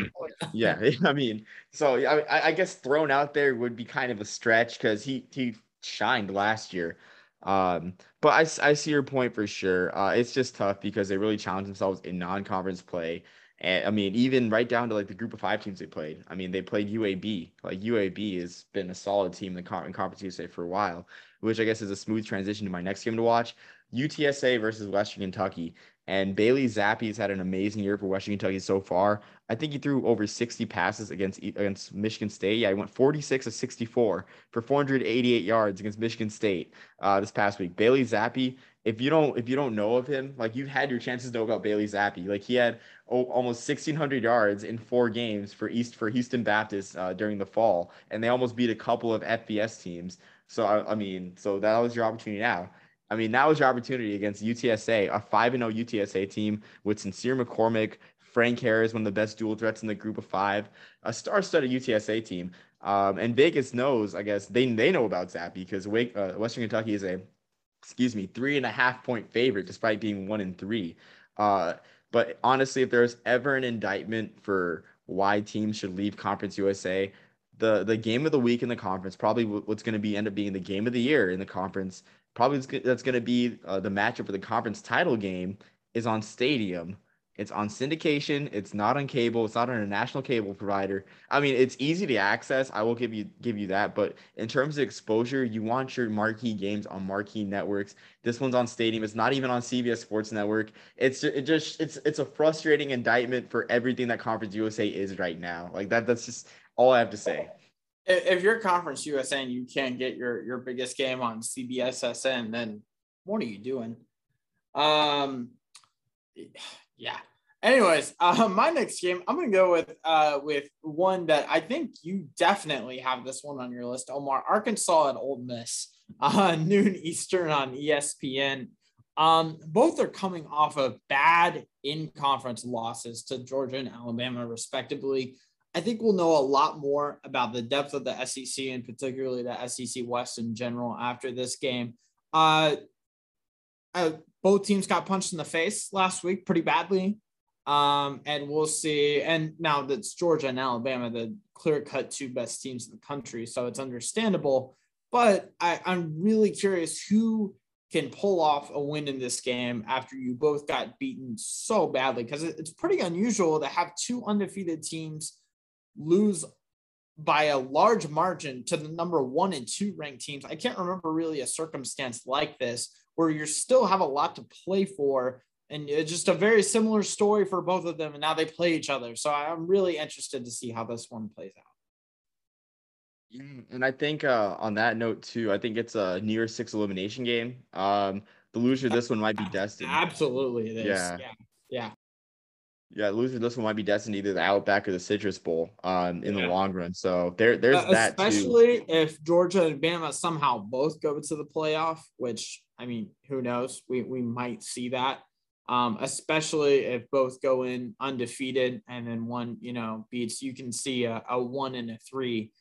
yeah. I mean, so I, I guess thrown out there would be kind of a stretch because he he shined last year. Um, but I, I see your point for sure. Uh, it's just tough because they really challenge themselves in non-conference play. And I mean, even right down to like the group of five teams they played. I mean, they played UAB. Like UAB has been a solid team in the in Conference USA for a while, which I guess is a smooth transition to my next game to watch. UTSA versus Western Kentucky. And Bailey Zappe has had an amazing year for Western Kentucky so far. I think he threw over 60 passes against against Michigan State. Yeah, he went 46 of 64 for 488 yards against Michigan State uh, this past week. Bailey Zappe if you don't if you don't know of him, like you've had your chances to know about Bailey Zappe. Like he had oh, almost 1,600 yards in four games for East for Houston Baptist uh, during the fall, and they almost beat a couple of FBS teams. So I, I, mean, so that was your opportunity now. I mean, that was your opportunity against UTSA, a five and zero oh UTSA team with Sincere McCormick, Frank Harris, one of the best dual threats in the group of five, a star-studded UTSA team. Um, and Vegas knows, I guess they they know about Zappe because uh, Western Kentucky is a excuse me, three and a half point favorite despite being one and three. Uh, but honestly, if there's ever an indictment for why teams should leave Conference USA, the the game of the week in the conference, probably what's going to be end up being the game of the year in the conference, probably that's going to be uh, the matchup for the conference title game is on Stadium it's on syndication. It's not on cable. It's not on a national cable provider. I mean, it's easy to access. I will give you give you that. But in terms of exposure, you want your marquee games on marquee networks. This one's on Stadium. It's not even on CBS Sports Network. It's it just it's it's a frustrating indictment for everything that Conference USA is right now. Like that. That's just all I have to say. If you're Conference USA and you can't get your your biggest game on CBS SN, then what are you doing? Um yeah. Anyways, uh, my next game, I'm gonna go with uh, with one that I think you definitely have this one on your list, Omar. Arkansas and Ole Miss, uh, noon Eastern on ESPN. Um, both are coming off of bad in-conference losses to Georgia and Alabama, respectively. I think we'll know a lot more about the depth of the SEC and particularly the SEC West in general after this game. Uh, uh, both teams got punched in the face last week pretty badly. Um, and we'll see. And now that's Georgia and Alabama, the clear cut two best teams in the country. So it's understandable. But I, I'm really curious who can pull off a win in this game after you both got beaten so badly because it's pretty unusual to have two undefeated teams lose by a large margin to the number one and two ranked teams. I can't remember really a circumstance like this where you still have a lot to play for and it's just a very similar story for both of them. And now they play each other. So I'm really interested to see how this one plays out. Yeah, and I think uh, on that note too, I think it's a New Year's Six elimination game. Um, the loser this one might be destined. Absolutely, it is. Yeah, yeah, yeah. Yeah, loser this one might be destined either the Outback or the Citrus Bowl um, in yeah. the long run. So there, there's uh, that especially too. if Georgia and Bama somehow both go to the playoff, which I mean, who knows? We we might see that. Um, especially if both go in undefeated and then one, you know, beats. You can see a, a one and a three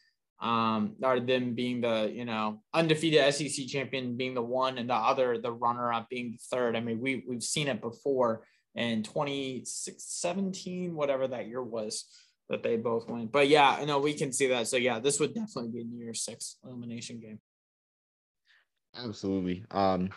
um, or them being the you know undefeated SEC champion being the one and the other the runner up being the third. I mean, we we've seen it before in 2017, whatever that year was that they both went. But yeah, I know we can see that. So yeah, this would definitely be a New Year's Six elimination game. Absolutely. Um,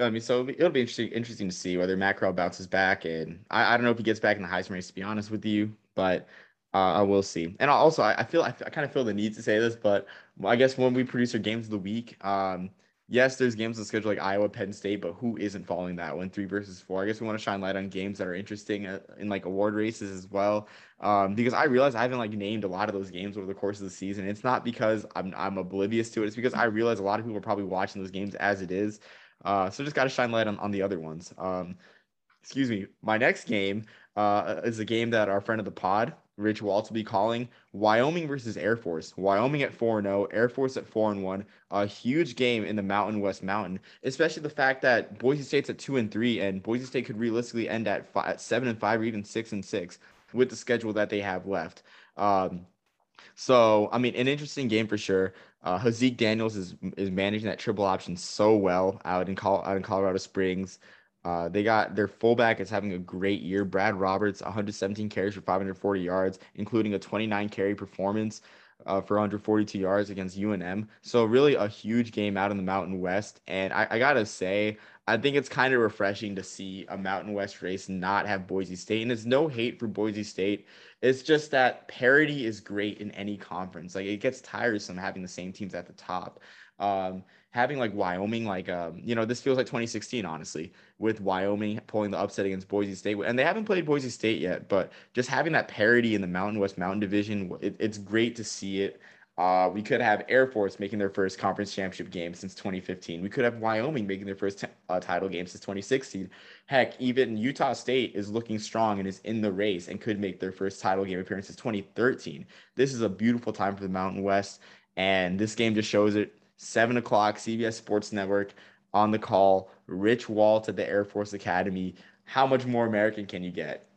I mean, so it'll be interesting interesting to see whether Matt Corral bounces back, and I, I don't know if he gets back in the Heisman race. To be honest with you, but uh, I will see. And also, I, I feel I, I kind of feel the need to say this, but I guess when we produce our games of the week, um, yes, there's games on the schedule like Iowa, Penn State, but who isn't following that one? Three versus four. I guess we want to shine light on games that are interesting uh, in like award races as well. Um, because I realize I haven't like named a lot of those games over the course of the season. It's not because I'm I'm oblivious to it. It's because I realize a lot of people are probably watching those games as it is. Uh, so just got to shine light on, on the other ones. Um, excuse me. My next game uh, is a game that our friend of the pod, Rich will be calling Wyoming versus Air Force. Wyoming at 4 0, Air Force at 4 1. A huge game in the Mountain West Mountain, especially the fact that Boise State's at 2 and 3, and Boise State could realistically end at, five, at 7 and 5 or even 6 and 6 with the schedule that they have left. Um, so, I mean, an interesting game for sure. Uh, Haaziq Daniels is is managing that triple option so well out in Col- out in Colorado Springs. Uh, they got their fullback is having a great year. Brad Roberts, 117 carries for 540 yards, including a 29 carry performance uh, for 142 yards against UNM. So really a huge game out in the Mountain West. And I, I gotta say, I think it's kind of refreshing to see a Mountain West race not have Boise State. And it's no hate for Boise State. It's just that parity is great in any conference. Like it gets tiresome having the same teams at the top. Um, having like Wyoming, like um, you know, this feels like 2016, honestly, with Wyoming pulling the upset against Boise State, and they haven't played Boise State yet, but just having that parity in the Mountain West Mountain Division, it, it's great to see it. Uh, we could have Air Force making their first conference championship game since 2015. We could have Wyoming making their first t- uh, title game since 2016. Heck, even Utah State is looking strong and is in the race and could make their first title game appearance since 2013. This is a beautiful time for the Mountain West, and this game just shows it seven o'clock, CBS Sports Network on the call. Rich Walt at the Air Force Academy. How much more American can you get?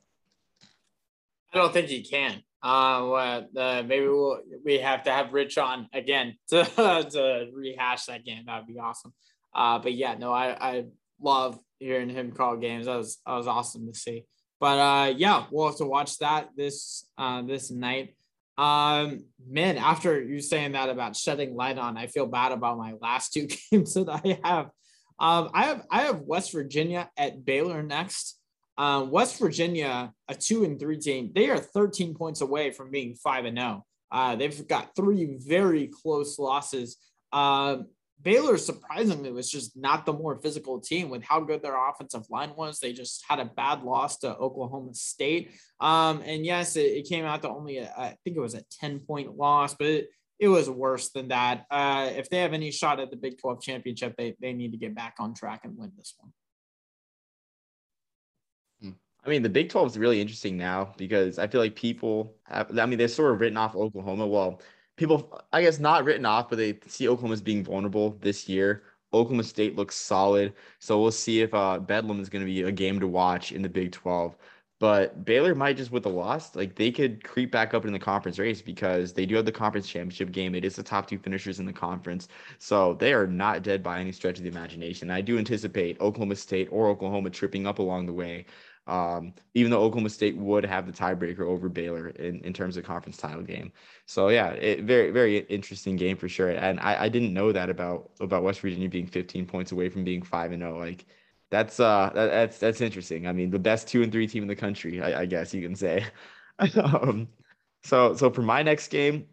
I don't think you can. Uh, uh, maybe we'll, we have to have Rich on again to, to rehash that game. That would be awesome. Uh, but yeah, no, I, I love hearing him call games. That was, that was awesome to see. But uh, yeah, we'll have to watch that this uh, this night. Um, man, after you saying that about shedding light on, I feel bad about my last two games that I have. Um, I have I have West Virginia at Baylor next. Um, West Virginia, a two and three team, they are 13 points away from being five and zero. Oh. Uh, they've got three very close losses. Um, Baylor surprisingly was just not the more physical team with how good their offensive line was. They just had a bad loss to Oklahoma State. Um, and yes, it, it, came out to only, a, I think it was a 10 point loss, but it, it was worse than that. Uh, if they have any shot at the Big 12 championship, they, they need to get back on track and win this one. Hmm. I mean, the Big 12 is really interesting now because I feel like people have, I mean, they're sort of written off Oklahoma. Well, people, I guess, not written off, but they see Oklahoma as being vulnerable this year. Oklahoma State looks solid, so we'll see if uh, Bedlam is going to be a game to watch in the Big 12. But Baylor might just with the loss, like they could creep back up in the conference race because they do have the conference championship game. It is the top two finishers in the conference. So they are not dead by any stretch of the imagination. I do anticipate Oklahoma State or Oklahoma tripping up along the way um, even though Oklahoma State would have the tiebreaker over Baylor in, in terms of conference title game. So yeah, it, very very interesting game for sure. And I, I didn't know that about about West Virginia being 15 points away from being five and zero. Oh. Like that's uh that, that's that's interesting. I mean, the best two and three team in the country, I, I guess you can say. um, so so for my next game,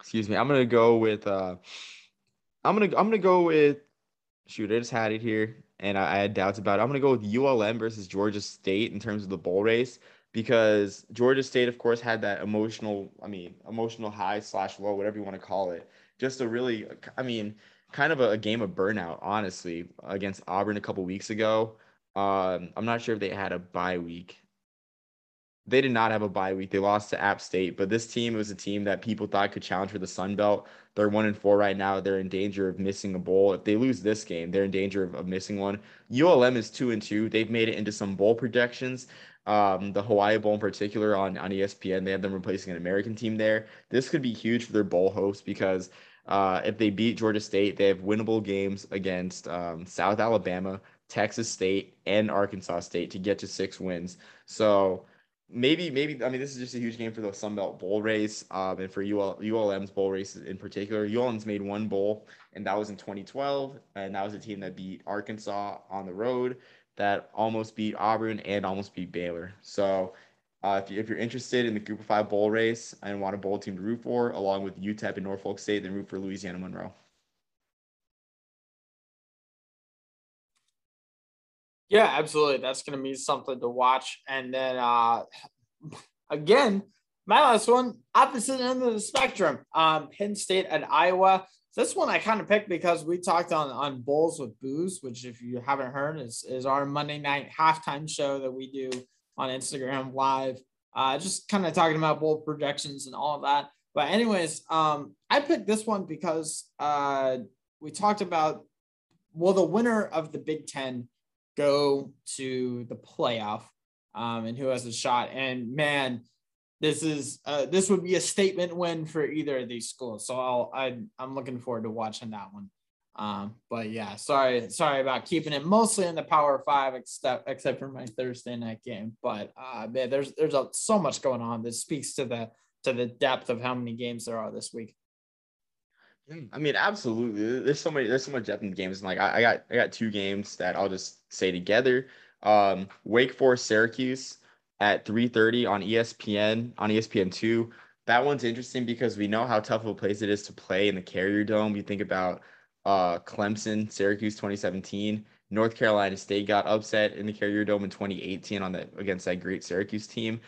excuse me, I'm gonna go with uh, I'm gonna I'm gonna go with shoot. I just had it here. And I, I had doubts about it. I'm gonna go with ULM versus Georgia State in terms of the bowl race because Georgia State, of course, had that emotional, I mean, emotional high slash low, whatever you want to call it. Just a really, I mean, kind of a, a game of burnout, honestly, against Auburn a couple weeks ago. Um, I'm not sure if they had a bye week. They did not have a bye week. They lost to App State, but this team was a team that people thought could challenge for the Sun Belt. They're one and four right now. They're in danger of missing a bowl. If they lose this game, they're in danger of, of missing one. ULM is two and two. They've made it into some bowl projections. Um, the Hawaii Bowl in particular on, on ESPN, they have them replacing an American team there. This could be huge for their bowl hopes because uh, if they beat Georgia State, they have winnable games against um, South Alabama, Texas State, and Arkansas State to get to six wins. So maybe, maybe I mean this is just a huge game for the Sun Belt Bowl race, um, and for UL, ULM's bowl race in particular. ULM's made one bowl, and that was in 2012, and that was a team that beat Arkansas on the road, that almost beat Auburn and almost beat Baylor. So uh, if, you, if you're interested in the Group of Five bowl race and want a bowl team to root for, along with UTEP and Norfolk State, then root for Louisiana Monroe. Yeah, absolutely. That's going to be something to watch. And then uh, again, my last one, opposite end of the spectrum, um, Penn State and Iowa. This one I kind of picked because we talked on on Bulls with Booze, which if you haven't heard is is our Monday night halftime show that we do on Instagram live. Uh, just kind of talking about bowl projections and all of that. But anyways, um, I picked this one because uh, we talked about well the winner of the Big Ten go to the playoff um, and who has a shot? And man, this is uh, this would be a statement win for either of these schools. So I'll I, I'm looking forward to watching that one. Um, but yeah, sorry, sorry about keeping it mostly in the Power Five, except except for my Thursday night game. But uh, man, there's there's a, so much going on. This speaks to the to the depth of how many games there are this week. I mean, absolutely. There's so many. There's so much depth in games. like I, I got I got two games that I'll just say together. Um, Wake Forest, Syracuse at 3:30 on ESPN on ESPN two. That one's interesting because we know how tough of a place it is to play in the Carrier Dome. You think about uh, Clemson, Syracuse 2017. North Carolina State got upset in the Carrier Dome in 2018 on the against that great Syracuse team.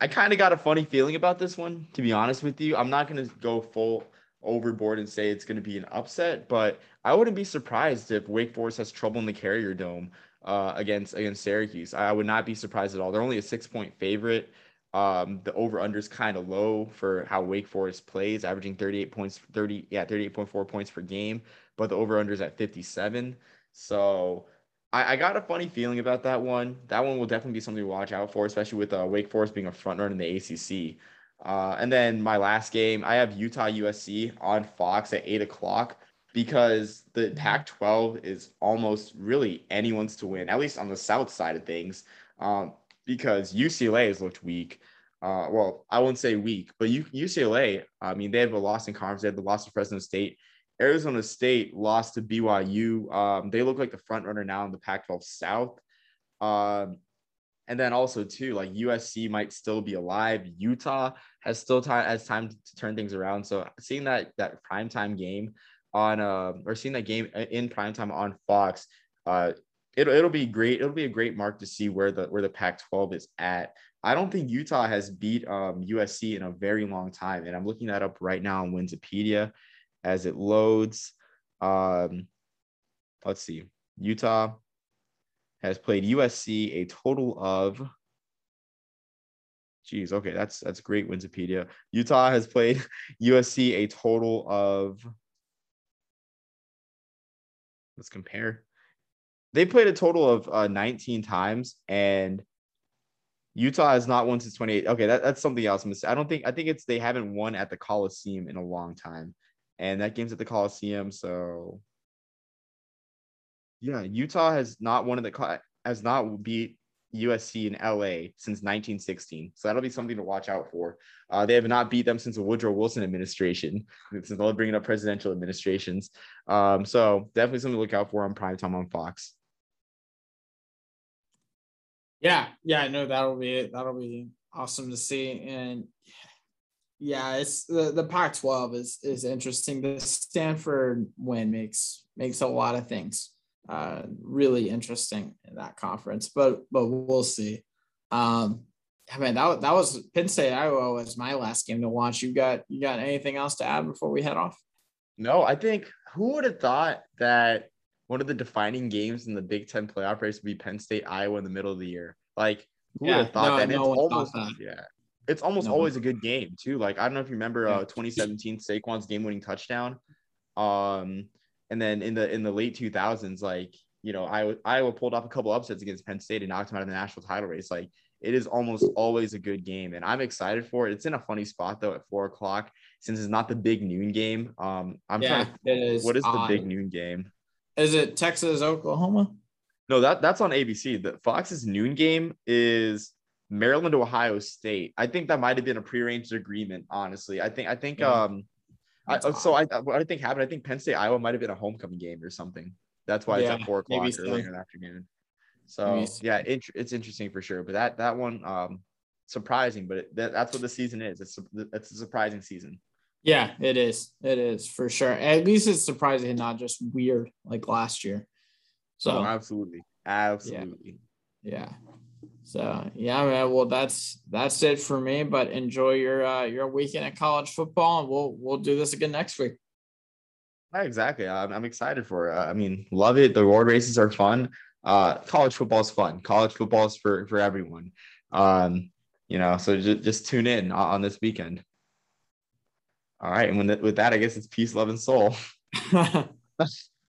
I kind of got a funny feeling about this one, to be honest with you. I'm not to go full overboard and say it's going to be an upset, but I wouldn't be surprised if Wake Forest has trouble in the Carrier Dome uh, against against Syracuse. I would not be surprised at all. They're only a six point favorite. Um, the over under is kind of low for how Wake Forest plays, averaging 38 points, 30, yeah, 38.4 points per game but the over under is at 57. So I, I, got a funny feeling about that one. That one will definitely be something to watch out for, especially with uh, Wake Forest being a front runner in the ACC. Uh, and then my last game, I have Utah USC on Fox at eight o'clock because the Pac 12 is almost really anyone's to win, at least on the south side of things, um, because UCLA has looked weak. Uh, well, I won't say weak, but UCLA, I mean, they have a loss in conference, they have the loss to Fresno State. Arizona State lost to BYU. Um, they look like the front runner now in the Pac-12 South. Um, and then also too, like USC might still be alive. Utah has still time has time to turn things around. So seeing that that primetime game on uh or seeing that game in primetime on Fox, uh, it'll it'll be great. It'll be a great mark to see where the where the Pac-12 is at. I don't think Utah has beat um, USC in a very long time, and I'm looking that up right now on Wikipedia as it loads. Um, let's see. Utah has played USC a total of. Geez, okay, that's that's great, Wikipedia. Utah has played USC a total of. Let's compare. They played a total of uh, 19 times, and Utah has not won since 28. Okay, that, that's something else. I don't think I think it's they haven't won at the Coliseum in a long time and that game's at the Coliseum. So yeah, Utah has not won the has not beat USC in LA since 1916. So that'll be something to watch out for. Uh, they have not beat them since the Woodrow Wilson administration, since they're bringing up presidential administrations. Um, so definitely something to look out for on primetime on Fox. Yeah, yeah, I know that'll be it. That'll be awesome to see. And yeah, it's the, the Pac-12 is is interesting. The Stanford win makes makes a lot of things uh, really interesting in that conference, but but we'll see. Um, I mean that that was Penn State Iowa was my last game to watch. You got you got anything else to add before we head off? No, I think who would have thought that one of the defining games in the Big Ten playoff race would be Penn State Iowa in the middle of the year. Like who yeah, would have thought no, that? No it's almost that. yeah, it's almost no always a good game too. Like I don't know if you remember uh 2017 Saquon's game-winning touchdown. Um, and then in the in the late 2000s, like you know, Iowa, Iowa pulled off a couple upsets against Penn State and knocked them out of the national title race. Like it is almost always a good game, and I'm excited for it. It's in a funny spot though at four o'clock since it's not the big noon game. Um, I'm yeah, trying. To, is. What is the big noon game? Is it Texas Oklahoma? No, that that's on ABC. The Fox's noon game is Maryland to Ohio State. I think that might have been a prearranged agreement. Honestly, I think I think yeah. um, I, so I what I think happened. I think Penn State Iowa might have been a homecoming game or something. That's why yeah, it's at four o'clock early in the afternoon. So yeah, it, it's interesting for sure. But that that one um surprising, but it, that, that's what the season is. It's it's a surprising season. Yeah, it is. It is for sure. At least it's surprising and not just weird like last year. So oh, absolutely, absolutely. Yeah. yeah. So yeah, man. Well, that's that's it for me. But enjoy your uh, your weekend at college football, and we'll we'll do this again next week. Yeah, exactly. I'm, I'm excited for it. I mean, love it. The road races are fun. Uh, college football is fun. College football is for for everyone. Um, you know, so just, just tune in on this weekend. All right, and when the, with that, I guess it's peace, love, and soul.